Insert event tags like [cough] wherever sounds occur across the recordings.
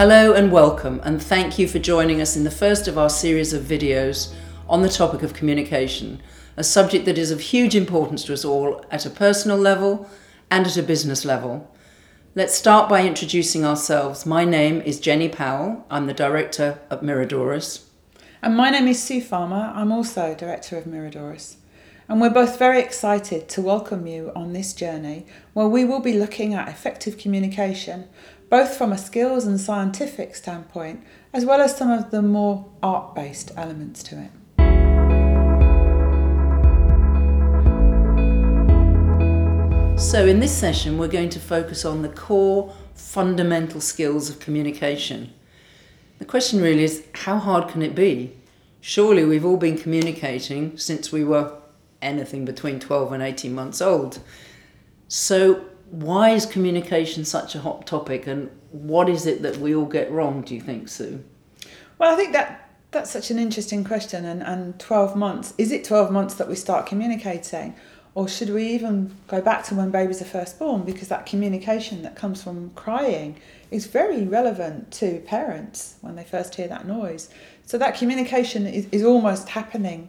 Hello and welcome, and thank you for joining us in the first of our series of videos on the topic of communication, a subject that is of huge importance to us all at a personal level and at a business level. Let's start by introducing ourselves. My name is Jenny Powell, I'm the director of Miradorus. And my name is Sue Farmer, I'm also director of Miradorus. And we're both very excited to welcome you on this journey where we will be looking at effective communication, both from a skills and scientific standpoint, as well as some of the more art based elements to it. So, in this session, we're going to focus on the core fundamental skills of communication. The question really is how hard can it be? Surely we've all been communicating since we were anything between 12 and 18 months old. So, why is communication such a hot topic and what is it that we all get wrong, do you think, Sue? Well, I think that that's such an interesting question. And, and 12 months, is it 12 months that we start communicating? Or should we even go back to when babies are first born? Because that communication that comes from crying is very relevant to parents when they first hear that noise. So that communication is, is almost happening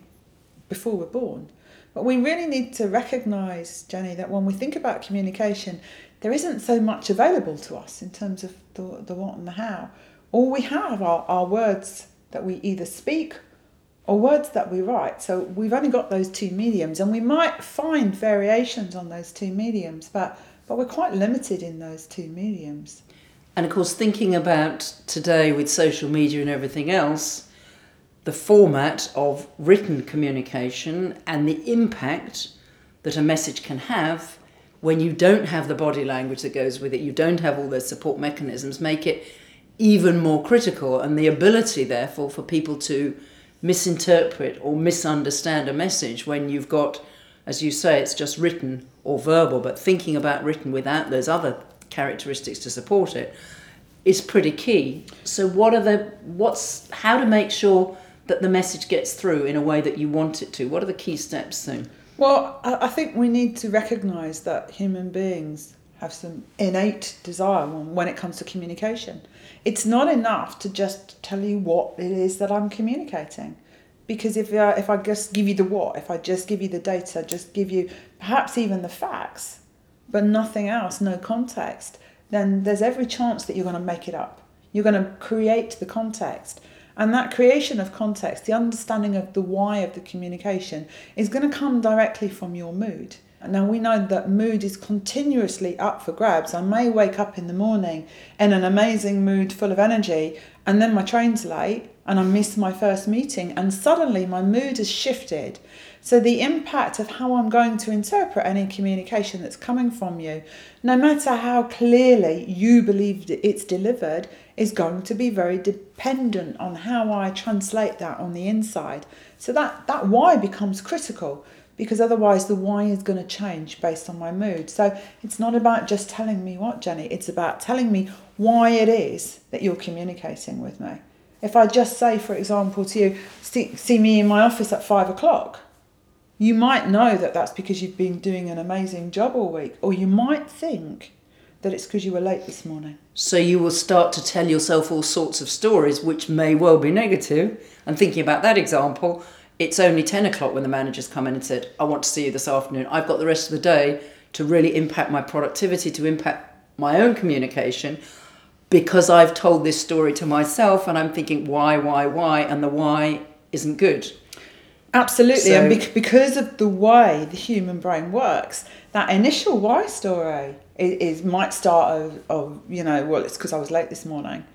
before we're born. But we really need to recognise, Jenny, that when we think about communication, there isn't so much available to us in terms of the, the what and the how. All we have are, are words that we either speak or words that we write. So we've only got those two mediums, and we might find variations on those two mediums, but, but we're quite limited in those two mediums. And of course, thinking about today with social media and everything else, the format of written communication and the impact that a message can have when you don't have the body language that goes with it, you don't have all those support mechanisms, make it even more critical. And the ability, therefore, for people to misinterpret or misunderstand a message when you've got, as you say, it's just written or verbal, but thinking about written without those other characteristics to support it is pretty key. So, what are the, what's, how to make sure that the message gets through in a way that you want it to? What are the key steps then? Well, I think we need to recognise that human beings have some innate desire when it comes to communication. It's not enough to just tell you what it is that I'm communicating. Because if I, if I just give you the what, if I just give you the data, just give you perhaps even the facts, but nothing else, no context, then there's every chance that you're going to make it up. You're going to create the context. And that creation of context, the understanding of the why of the communication, is going to come directly from your mood. Now, we know that mood is continuously up for grabs. I may wake up in the morning in an amazing mood, full of energy, and then my train's late and I miss my first meeting, and suddenly my mood has shifted. So, the impact of how I'm going to interpret any communication that's coming from you, no matter how clearly you believe it's delivered, is going to be very dependent on how I translate that on the inside. So, that, that why becomes critical because otherwise the why is going to change based on my mood. So, it's not about just telling me what, Jenny, it's about telling me why it is that you're communicating with me. If I just say, for example, to you, see, see me in my office at five o'clock, you might know that that's because you've been doing an amazing job all week, or you might think that it's because you were late this morning. So you will start to tell yourself all sorts of stories which may well be negative. And thinking about that example, it's only 10 o'clock when the manager's come in and said, I want to see you this afternoon. I've got the rest of the day to really impact my productivity, to impact my own communication, because I've told this story to myself and I'm thinking, why, why, why? And the why isn't good. Absolutely, so, and bec- because of the way the human brain works, that initial why story is, is might start of, of, you know, well, it's because I was late this morning.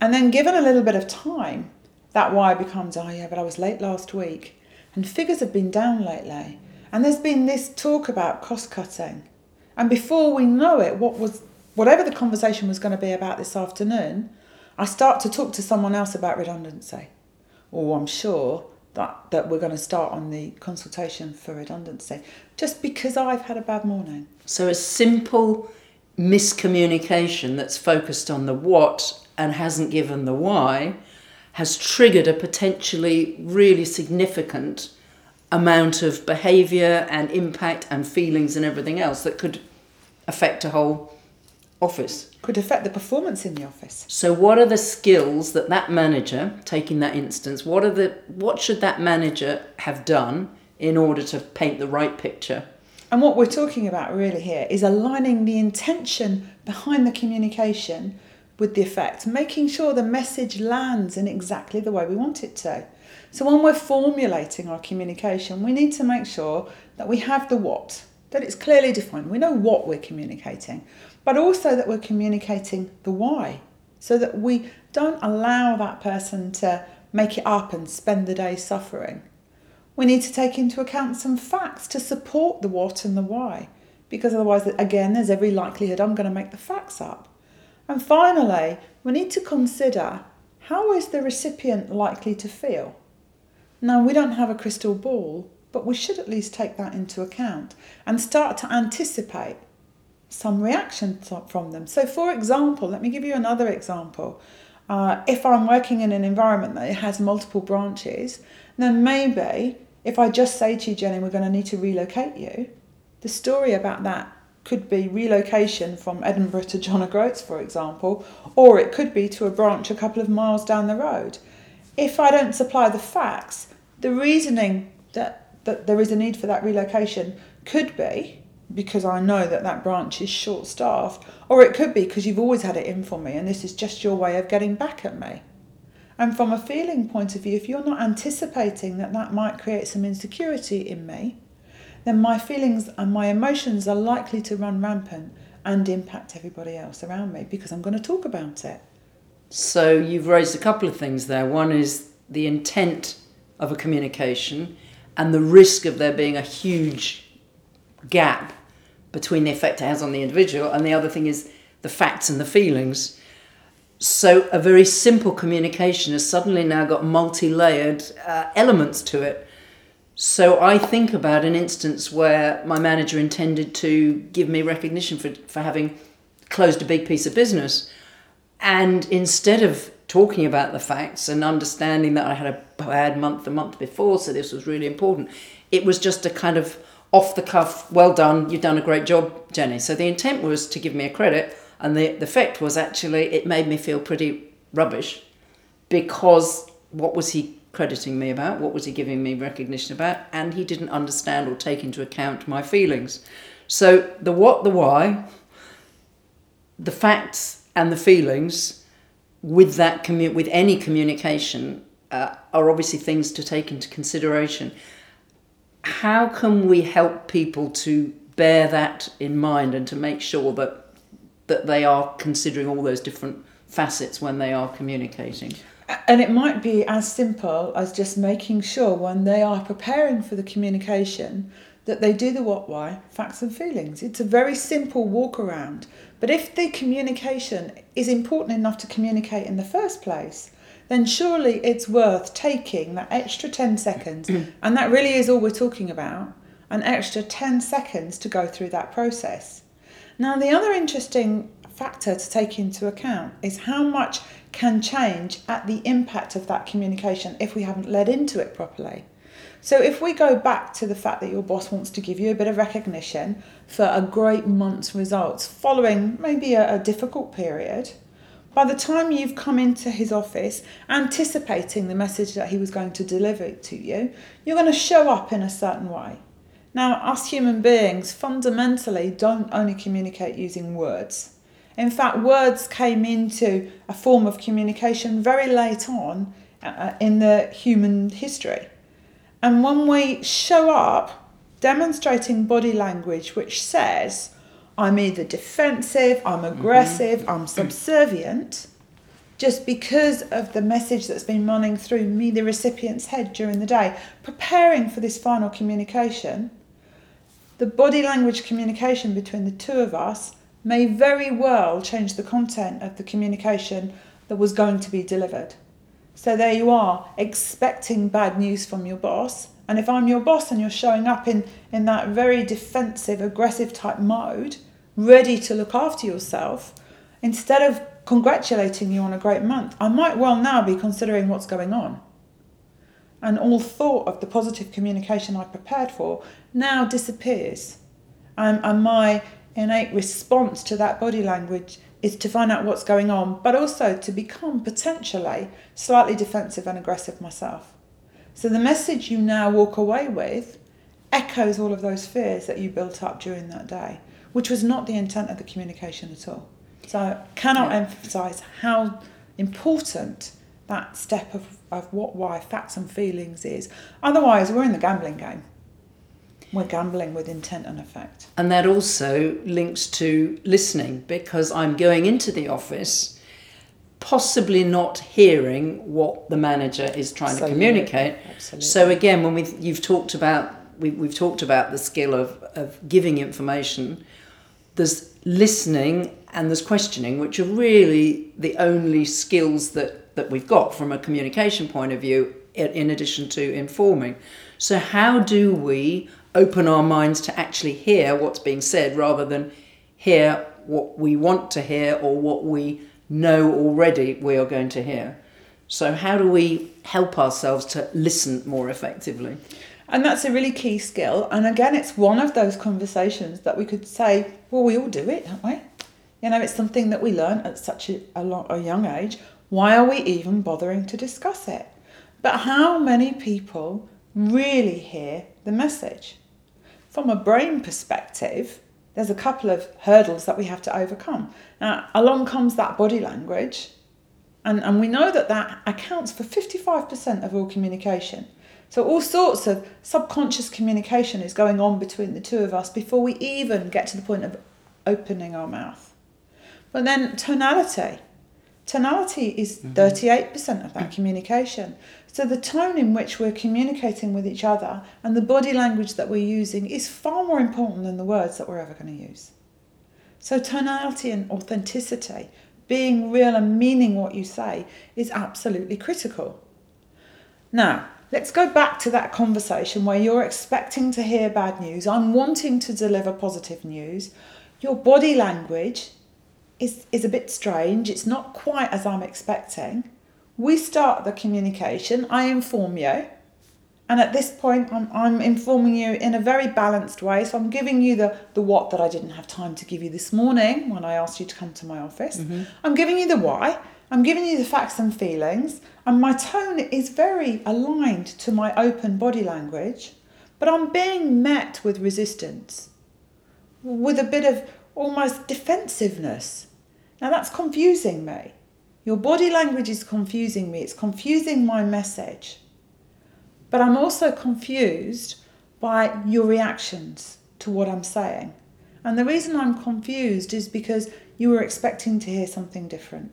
And then given a little bit of time, that why becomes, oh yeah, but I was late last week. And figures have been down lately. And there's been this talk about cost cutting. And before we know it, what was whatever the conversation was going to be about this afternoon, I start to talk to someone else about redundancy. Or I'm sure that, that we're going to start on the consultation for redundancy just because I've had a bad morning. So, a simple miscommunication that's focused on the what and hasn't given the why has triggered a potentially really significant amount of behaviour and impact and feelings and everything else that could affect a whole office. Could affect the performance in the office. So, what are the skills that that manager, taking that instance, what are the what should that manager have done in order to paint the right picture? And what we're talking about really here is aligning the intention behind the communication with the effect, making sure the message lands in exactly the way we want it to. So, when we're formulating our communication, we need to make sure that we have the what, that it's clearly defined. We know what we're communicating, but also that we're communicating the why, so that we don't allow that person to make it up and spend the day suffering. We need to take into account some facts to support the what and the why, because otherwise, again, there's every likelihood I'm going to make the facts up. And finally, we need to consider how is the recipient likely to feel? Now, we don't have a crystal ball, but we should at least take that into account and start to anticipate some reaction from them. So, for example, let me give you another example. Uh, if I'm working in an environment that has multiple branches, then maybe if I just say to you, Jenny, we're going to need to relocate you, the story about that could be relocation from Edinburgh to John O'Groats, for example, or it could be to a branch a couple of miles down the road. If I don't supply the facts, the reasoning that, that there is a need for that relocation could be because I know that that branch is short staffed, or it could be because you've always had it in for me and this is just your way of getting back at me. And from a feeling point of view, if you're not anticipating that that might create some insecurity in me, then my feelings and my emotions are likely to run rampant and impact everybody else around me because I'm going to talk about it. So you've raised a couple of things there. One is the intent of a communication and the risk of there being a huge gap between the effect it has on the individual, and the other thing is the facts and the feelings. So, a very simple communication has suddenly now got multi layered uh, elements to it. So, I think about an instance where my manager intended to give me recognition for, for having closed a big piece of business. And instead of talking about the facts and understanding that I had a bad month the month before, so this was really important, it was just a kind of off the cuff, well done, you've done a great job, Jenny. So the intent was to give me a credit, and the, the effect was actually it made me feel pretty rubbish because what was he crediting me about? What was he giving me recognition about? And he didn't understand or take into account my feelings. So the what, the why, the facts, and the feelings with that commu- with any communication uh, are obviously things to take into consideration how can we help people to bear that in mind and to make sure that that they are considering all those different facets when they are communicating? And it might be as simple as just making sure when they are preparing for the communication that they do the what, why, facts and feelings. It's a very simple walk around. But if the communication is important enough to communicate in the first place, then surely it's worth taking that extra 10 seconds, [clears throat] and that really is all we're talking about, an extra 10 seconds to go through that process. Now, the other interesting factor to take into account is how much can change at the impact of that communication if we haven't led into it properly. So, if we go back to the fact that your boss wants to give you a bit of recognition for a great month's results following maybe a, a difficult period, by the time you've come into his office, anticipating the message that he was going to deliver to you, you're going to show up in a certain way. Now, us human beings fundamentally don't only communicate using words. In fact, words came into a form of communication very late on uh, in the human history. And when we show up demonstrating body language which says, I'm either defensive, I'm mm-hmm. aggressive, mm-hmm. I'm subservient, just because of the message that's been running through me, the recipient's head during the day, preparing for this final communication. The body language communication between the two of us may very well change the content of the communication that was going to be delivered. So there you are, expecting bad news from your boss. And if I'm your boss and you're showing up in, in that very defensive, aggressive type mode, ready to look after yourself, instead of congratulating you on a great month, I might well now be considering what's going on. And all thought of the positive communication I prepared for now disappears. Um, and my innate response to that body language is to find out what's going on, but also to become potentially slightly defensive and aggressive myself. So the message you now walk away with echoes all of those fears that you built up during that day, which was not the intent of the communication at all. So I cannot yeah. emphasize how important that step of, of what, why, facts and feelings is. Otherwise, we're in the gambling game. We're gambling with intent and effect. And that also links to listening because I'm going into the office possibly not hearing what the manager is trying to communicate. Absolutely. So again, when we you've talked about we, we've talked about the skill of, of giving information, there's listening and there's questioning, which are really the only skills that, that we've got from a communication point of view, in addition to informing. So, how do we open our minds to actually hear what's being said rather than hear what we want to hear or what we know already we are going to hear? So, how do we help ourselves to listen more effectively? And that's a really key skill. And again, it's one of those conversations that we could say, well, we all do it, don't we? You know, it's something that we learn at such a, a, long, a young age. Why are we even bothering to discuss it? But how many people really hear the message? From a brain perspective, there's a couple of hurdles that we have to overcome. Now, along comes that body language, and, and we know that that accounts for 55% of all communication. So, all sorts of subconscious communication is going on between the two of us before we even get to the point of opening our mouth. But then, tonality. Tonality is mm-hmm. 38% of that [clears throat] communication. So, the tone in which we're communicating with each other and the body language that we're using is far more important than the words that we're ever going to use. So, tonality and authenticity, being real and meaning what you say, is absolutely critical. Now, let's go back to that conversation where you're expecting to hear bad news. I'm wanting to deliver positive news. Your body language is, is a bit strange. It's not quite as I'm expecting we start the communication, I inform you, and at this point I'm, I'm informing you in a very balanced way. So I'm giving you the, the what that I didn't have time to give you this morning when I asked you to come to my office. Mm-hmm. I'm giving you the why. I'm giving you the facts and feelings, and my tone is very aligned to my open body language, but I'm being met with resistance, with a bit of almost defensiveness. Now that's confusing me. Your body language is confusing me, it's confusing my message. But I'm also confused by your reactions to what I'm saying. And the reason I'm confused is because you were expecting to hear something different.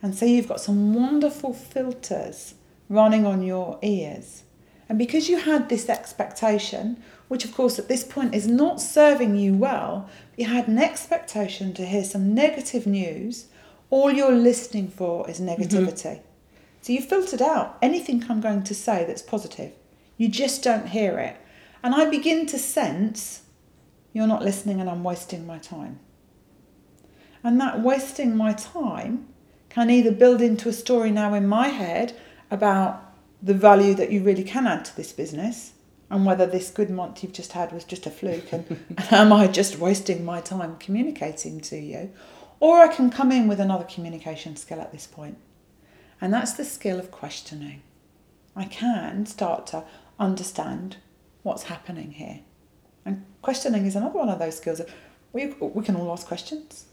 And so you've got some wonderful filters running on your ears. And because you had this expectation, which of course at this point is not serving you well, you had an expectation to hear some negative news all you're listening for is negativity. Mm-hmm. So you filtered out anything I'm going to say that's positive. You just don't hear it. And I begin to sense you're not listening and I'm wasting my time. And that wasting my time can either build into a story now in my head about the value that you really can add to this business and whether this good month you've just had was just a fluke and, [laughs] and am I just wasting my time communicating to you? Or I can come in with another communication skill at this. And that's the skill of questioning. I can start to understand what's happening here. And questioning is another one of those skills. We, we can all ask questions,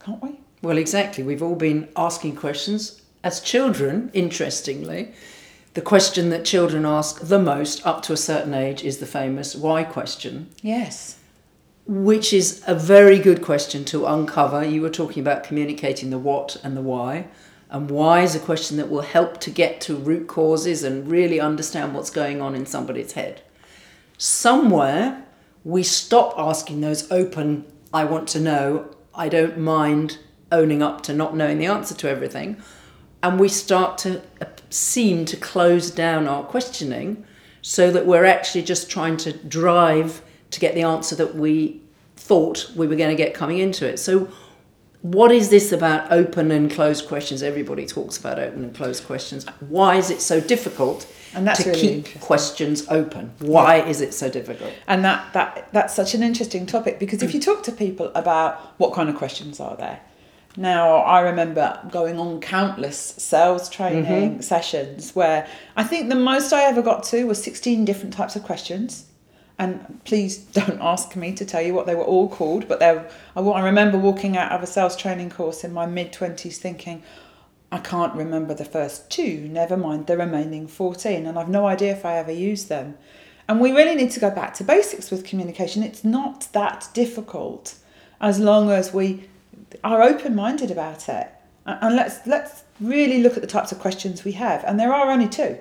can't we? Well, exactly. We've all been asking questions. As children, interestingly, the question that children ask the most up to a certain age is the famous why question. Yes which is a very good question to uncover. You were talking about communicating the what and the why. And why is a question that will help to get to root causes and really understand what's going on in somebody's head. Somewhere we stop asking those open, I want to know, I don't mind owning up to not knowing the answer to everything. And we start to uh, seem to close down our questioning so that we're actually just trying to drive to get the answer that we thought we were going to get coming into it. So what is this about open and closed questions? Everybody talks about open and closed questions. Why is it so difficult And that's to really keep questions open? Why is it so difficult? And that, that that's such an interesting topic because if you talk to people about what kind of questions are there, now I remember going on countless sales training mm-hmm. sessions where I think the most I ever got to was 16 different types of questions. And please [laughs] don't ask me to tell you what they were all called, but they I, I remember walking out of a sales training course in my mid 20s thinking, I can't remember the first two, never mind the remaining 14, and I've no idea if I ever used them. And we really need to go back to basics with communication. It's not that difficult as long as we are open minded about it. And let's let's really look at the types of questions we have. And there are only two.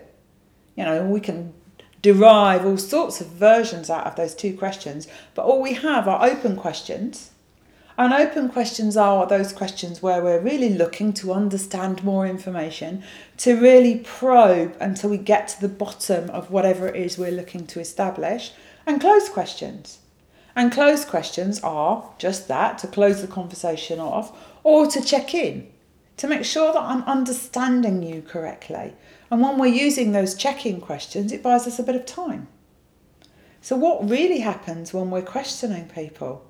You know, we can derive all sorts of versions out of those two questions, but all we have are open questions. And open questions are those questions where we're really looking to understand more information, to really probe until we get to the bottom of whatever it is we're looking to establish. And closed questions. And closed questions are just that to close the conversation off or to check in, to make sure that I'm understanding you correctly. And when we're using those check in questions, it buys us a bit of time. So, what really happens when we're questioning people?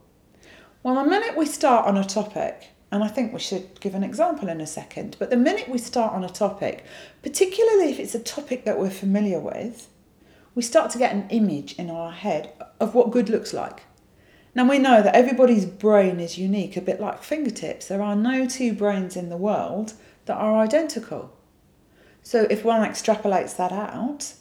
Well, the minute we start on a topic, and I think we should give an example in a second, but the minute we start on a topic, particularly if it's a topic that we're familiar with, we start to get an image in our head of what good looks like. Now we know that everybody's brain is unique, a bit like fingertips. There are no two brains in the world that are identical. So if one extrapolates that out,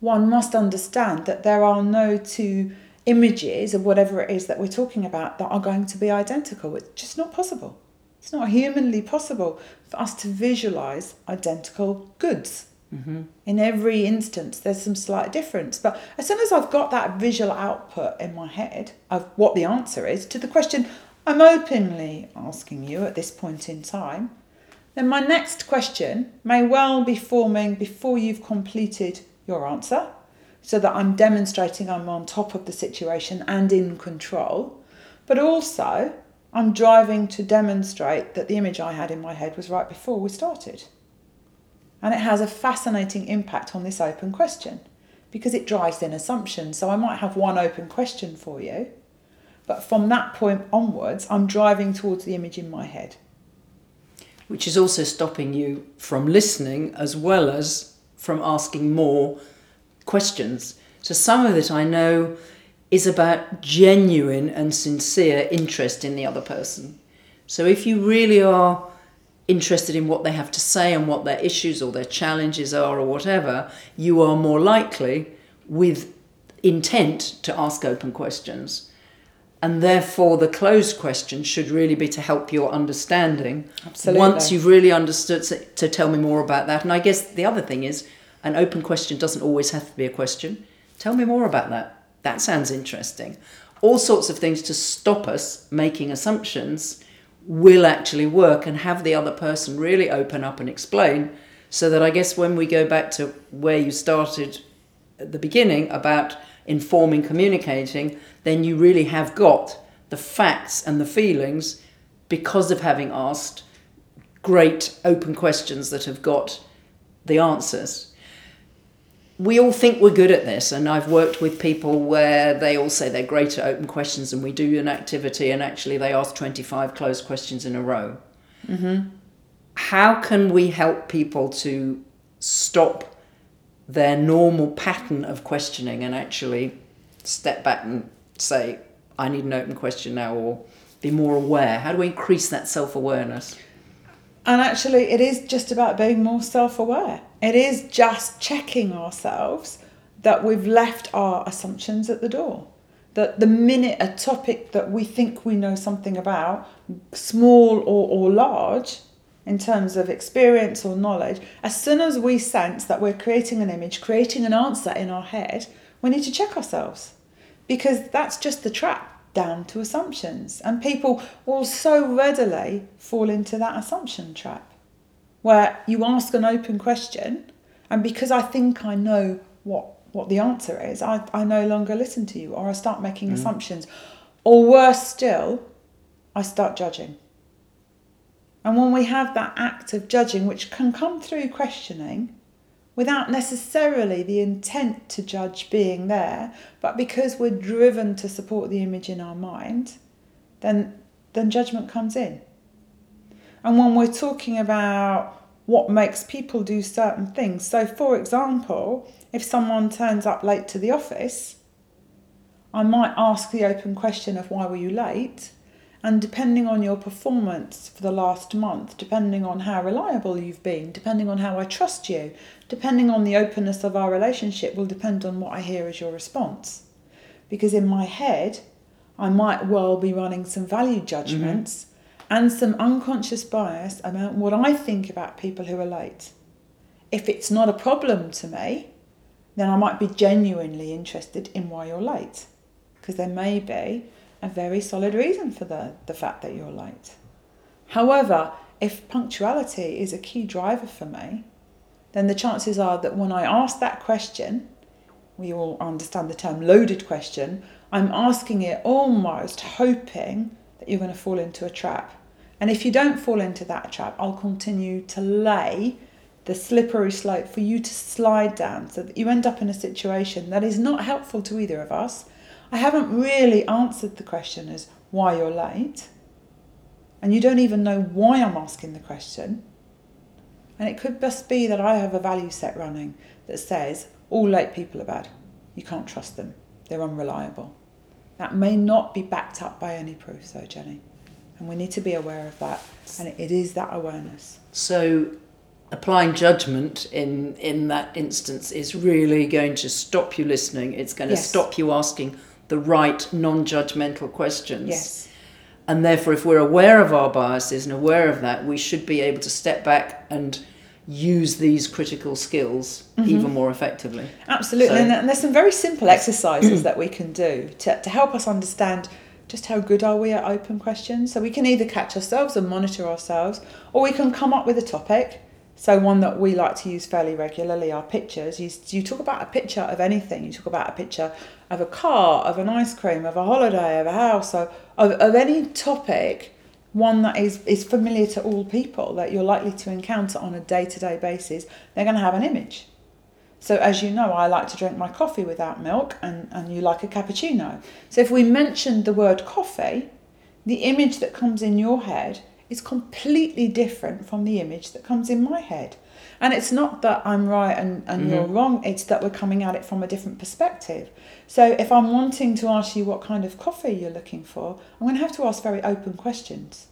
one must understand that there are no two images of whatever it is that we're talking about that are going to be identical. It's just not possible. It's not humanly possible for us to visualize identical goods. Mm-hmm. In every instance, there's some slight difference. But as soon as I've got that visual output in my head of what the answer is to the question I'm openly asking you at this point in time, then my next question may well be forming before you've completed your answer, so that I'm demonstrating I'm on top of the situation and in control. But also, I'm driving to demonstrate that the image I had in my head was right before we started. And it has a fascinating impact on this open question because it drives in assumptions. So I might have one open question for you, but from that point onwards, I'm driving towards the image in my head. Which is also stopping you from listening as well as from asking more questions. So some of it I know is about genuine and sincere interest in the other person. So if you really are interested in what they have to say and what their issues or their challenges are or whatever, you are more likely with intent to ask open questions. And therefore, the closed question should really be to help your understanding. Absolutely. Once you've really understood, so- to tell me more about that. And I guess the other thing is, an open question doesn't always have to be a question. Tell me more about that. That sounds interesting. All sorts of things to stop us making assumptions will actually work and have the other person really open up and explain. So that I guess when we go back to where you started at the beginning about informing, communicating, then you really have got the facts and the feelings because of having asked great open questions that have got the answers. We all think we're good at this, and I've worked with people where they all say they're great at open questions, and we do an activity, and actually they ask 25 closed questions in a row. Mm-hmm. How can we help people to stop their normal pattern of questioning and actually step back and say, I need an open question now, or be more aware? How do we increase that self awareness? And actually, it is just about being more self aware. It is just checking ourselves that we've left our assumptions at the door. That the minute a topic that we think we know something about, small or, or large, in terms of experience or knowledge, as soon as we sense that we're creating an image, creating an answer in our head, we need to check ourselves. Because that's just the trap down to assumptions. And people will so readily fall into that assumption trap where you ask an open question, and because I think I know what, what the answer is, I, I no longer listen to you, or I start making mm. assumptions. Or worse still, I start judging. And when we have that act of judging, which can come through questioning, without necessarily the intent to judge being there, but because we're driven to support the image in our mind, then, then judgment comes in. And when we're talking about what makes people do certain things, so for example, if someone turns up late to the office, I might ask the open question of why were you late? And depending on your performance for the last month, depending on how reliable you've been, depending on how I trust you, depending on the openness of our relationship, will depend on what I hear as your response. Because in my head, I might well be running some value judgments mm-hmm. and some unconscious bias about what I think about people who are late. If it's not a problem to me, then I might be genuinely interested in why you're late. Because there may be a very solid reason for the, the fact that you're late. However, if punctuality is a key driver for me, then the chances are that when I ask that question, we all understand the term loaded question, I'm asking it almost hoping that you're going to fall into a trap. And if you don't fall into that trap, I'll continue to lay the slippery slope for you to slide down so that you end up in a situation that is not helpful to either of us I haven't really answered the question as why you're late, and you don't even know why I'm asking the question. And it could just be that I have a value set running that says all late people are bad. You can't trust them, they're unreliable. That may not be backed up by any proof, though, Jenny. And we need to be aware of that. And it is that awareness. So, applying judgment in, in that instance is really going to stop you listening. It's going to yes. stop you asking the right non judgmental questions. Yes. And therefore, if we're aware of our biases and aware of that, we should be able to step back and use these critical skills mm-hmm. even more effectively. Absolutely. So, and there's some very simple exercises that we can do [clears throat] to, to help us understand just how good are we at open questions. So we can either catch ourselves and monitor ourselves, or we can come up with a topic so one that we like to use fairly regularly are pictures. You, you talk about a picture of anything. You talk about a picture of a car, of an ice cream, of a holiday, of a house, of, of any topic, one that is, is familiar to all people that you're likely to encounter on a day-to-day basis, they're going to have an image. So as you know, I like to drink my coffee without milk and, and you like a cappuccino. So if we mentioned the word coffee, the image that comes in your head is completely different from the image that comes in my head. And it's not that I'm right and, and mm-hmm. you're wrong, it's that we're coming at it from a different perspective. So if I'm wanting to ask you what kind of coffee you're looking for, I'm going to have to ask very open questions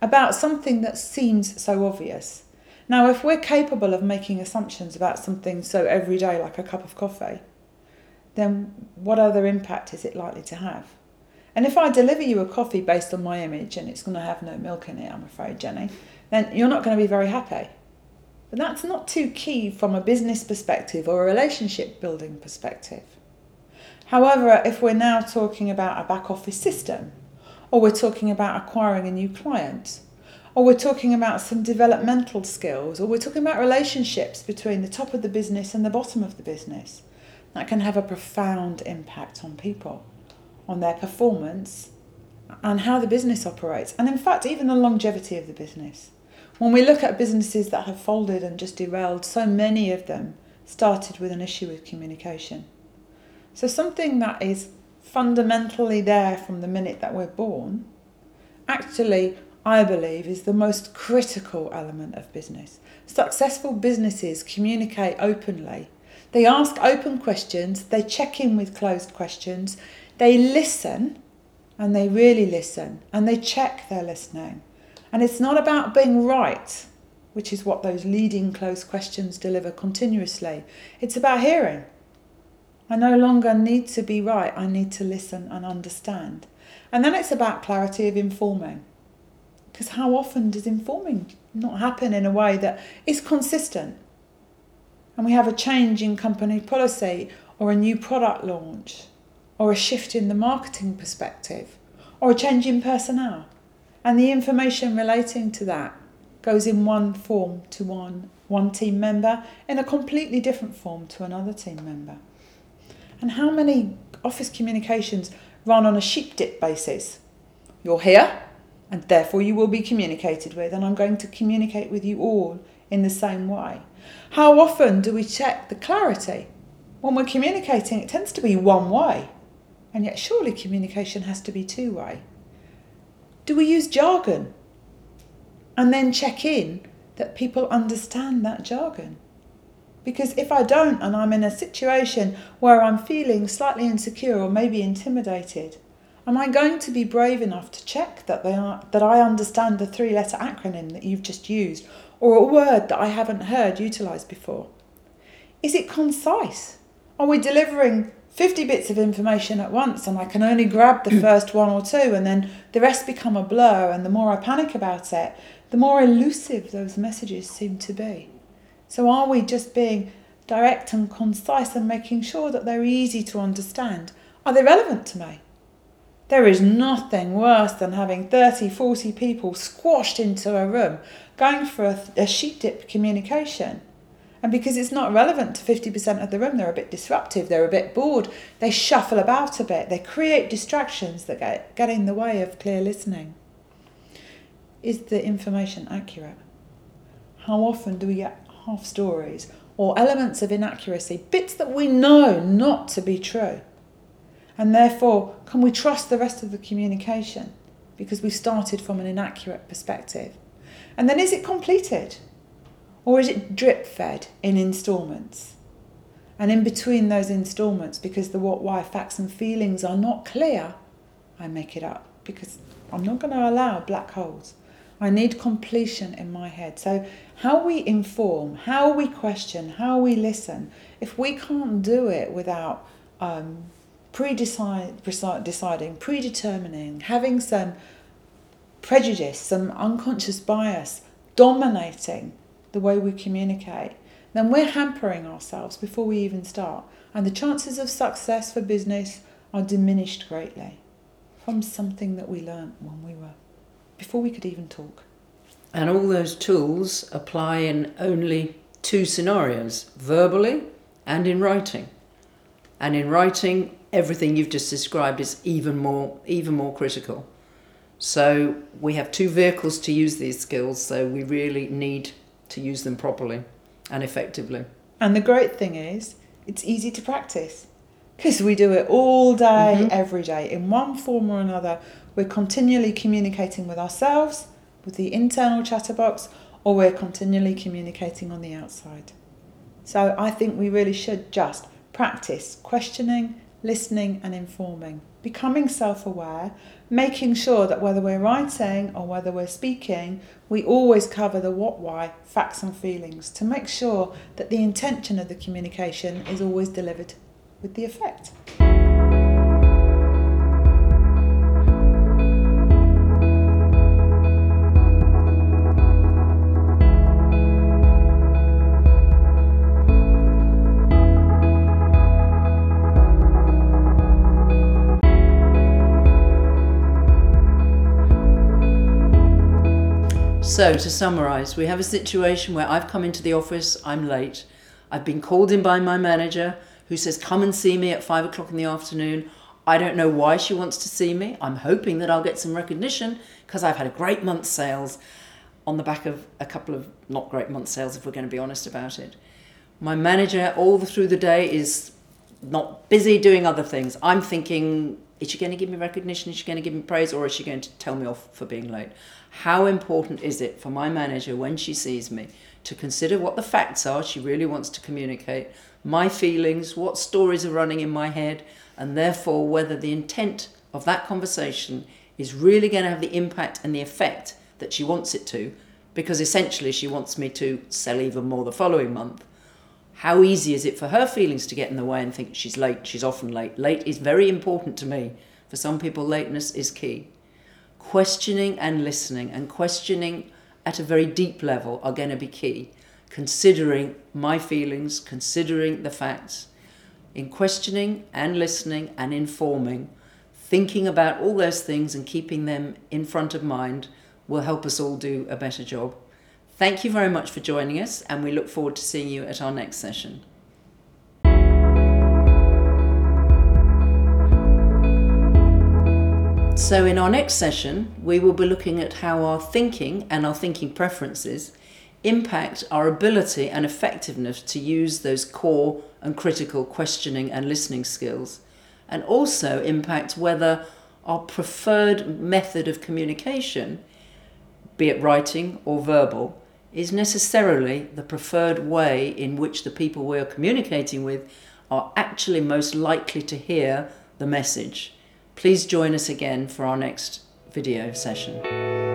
about something that seems so obvious. Now, if we're capable of making assumptions about something so everyday like a cup of coffee, then what other impact is it likely to have? And if I deliver you a coffee based on my image and it's going to have no milk in it, I'm afraid, Jenny, then you're not going to be very happy. But that's not too key from a business perspective or a relationship building perspective. However, if we're now talking about a back office system, or we're talking about acquiring a new client, or we're talking about some developmental skills, or we're talking about relationships between the top of the business and the bottom of the business, that can have a profound impact on people on their performance and how the business operates, and in fact, even the longevity of the business. When we look at businesses that have folded and just derailed, so many of them started with an issue with communication. So, something that is fundamentally there from the minute that we're born, actually, I believe, is the most critical element of business. Successful businesses communicate openly. They ask open questions, they check in with closed questions, they listen and they really listen and they check their listening. And it's not about being right, which is what those leading close questions deliver continuously. It's about hearing. I no longer need to be right, I need to listen and understand. And then it's about clarity of informing. Because how often does informing not happen in a way that is consistent? And we have a change in company policy or a new product launch or a shift in the marketing perspective, or a change in personnel. And the information relating to that goes in one form to one, one team member, in a completely different form to another team member. And how many office communications run on a sheep dip basis? You're here, And therefore, you will be communicated with, and I'm going to communicate with you all in the same way. How often do we check the clarity? When we're communicating, it tends to be one way, and yet surely communication has to be two way. Do we use jargon and then check in that people understand that jargon? Because if I don't, and I'm in a situation where I'm feeling slightly insecure or maybe intimidated, am I going to be brave enough to check that they are that I understand the three letter acronym that you've just used or a word that I haven't heard utilised before? Is it concise? Are we delivering 50 bits of information at once and I can only grab the mm. first one or two and then the rest become a blur and the more I panic about it, the more elusive those messages seem to be. So are we just being direct and concise and making sure that they're easy to understand? Are they relevant to me? There is nothing worse than having 30, 40 people squashed into a room going for a, a sheep dip communication. And because it's not relevant to 50% of the room, they're a bit disruptive, they're a bit bored, they shuffle about a bit, they create distractions that get, get in the way of clear listening. Is the information accurate? How often do we get half stories or elements of inaccuracy, bits that we know not to be true? And therefore, can we trust the rest of the communication because we've started from an inaccurate perspective? And then is it completed? Or is it drip fed in instalments? And in between those instalments, because the what, why, facts, and feelings are not clear, I make it up because I'm not going to allow black holes. I need completion in my head. So, how we inform, how we question, how we listen, if we can't do it without um, pre-deciding, predetermining, having some prejudice, some unconscious bias dominating the way we communicate, then we're hampering ourselves before we even start. And the chances of success for business are diminished greatly from something that we learned when we were, before we could even talk. And all those tools apply in only two scenarios verbally and in writing. And in writing, everything you've just described is even more even more critical. So we have two vehicles to use these skills, so we really need to use them properly and effectively. And the great thing is, it's easy to practice because we do it all day, mm-hmm. every day, in one form or another. We're continually communicating with ourselves, with the internal chatterbox, or we're continually communicating on the outside. So I think we really should just practice questioning, listening, and informing, becoming self aware, making sure that whether we're writing or whether we're speaking, we always cover the what, why, facts, and feelings to make sure that the intention of the communication is always delivered with the effect. So, to summarise, we have a situation where I've come into the office, I'm late. I've been called in by my manager who says, Come and see me at five o'clock in the afternoon. I don't know why she wants to see me. I'm hoping that I'll get some recognition because I've had a great month's sales on the back of a couple of not great month sales, if we're going to be honest about it. My manager, all through the day, is not busy doing other things. I'm thinking, is she going to give me recognition? Is she going to give me praise? Or is she going to tell me off for being late? How important is it for my manager when she sees me to consider what the facts are she really wants to communicate, my feelings, what stories are running in my head, and therefore whether the intent of that conversation is really going to have the impact and the effect that she wants it to, because essentially she wants me to sell even more the following month. How easy is it for her feelings to get in the way and think she's late, she's often late? Late is very important to me. For some people, lateness is key questioning and listening and questioning at a very deep level are going to be key. Considering my feelings, considering the facts, in questioning and listening and informing, thinking about all those things and keeping them in front of mind will help us all do a better job. Thank you very much for joining us, and we look forward to seeing you at our next session. So, in our next session, we will be looking at how our thinking and our thinking preferences impact our ability and effectiveness to use those core and critical questioning and listening skills, and also impact whether our preferred method of communication, be it writing or verbal, is necessarily the preferred way in which the people we are communicating with are actually most likely to hear the message. Please join us again for our next video session.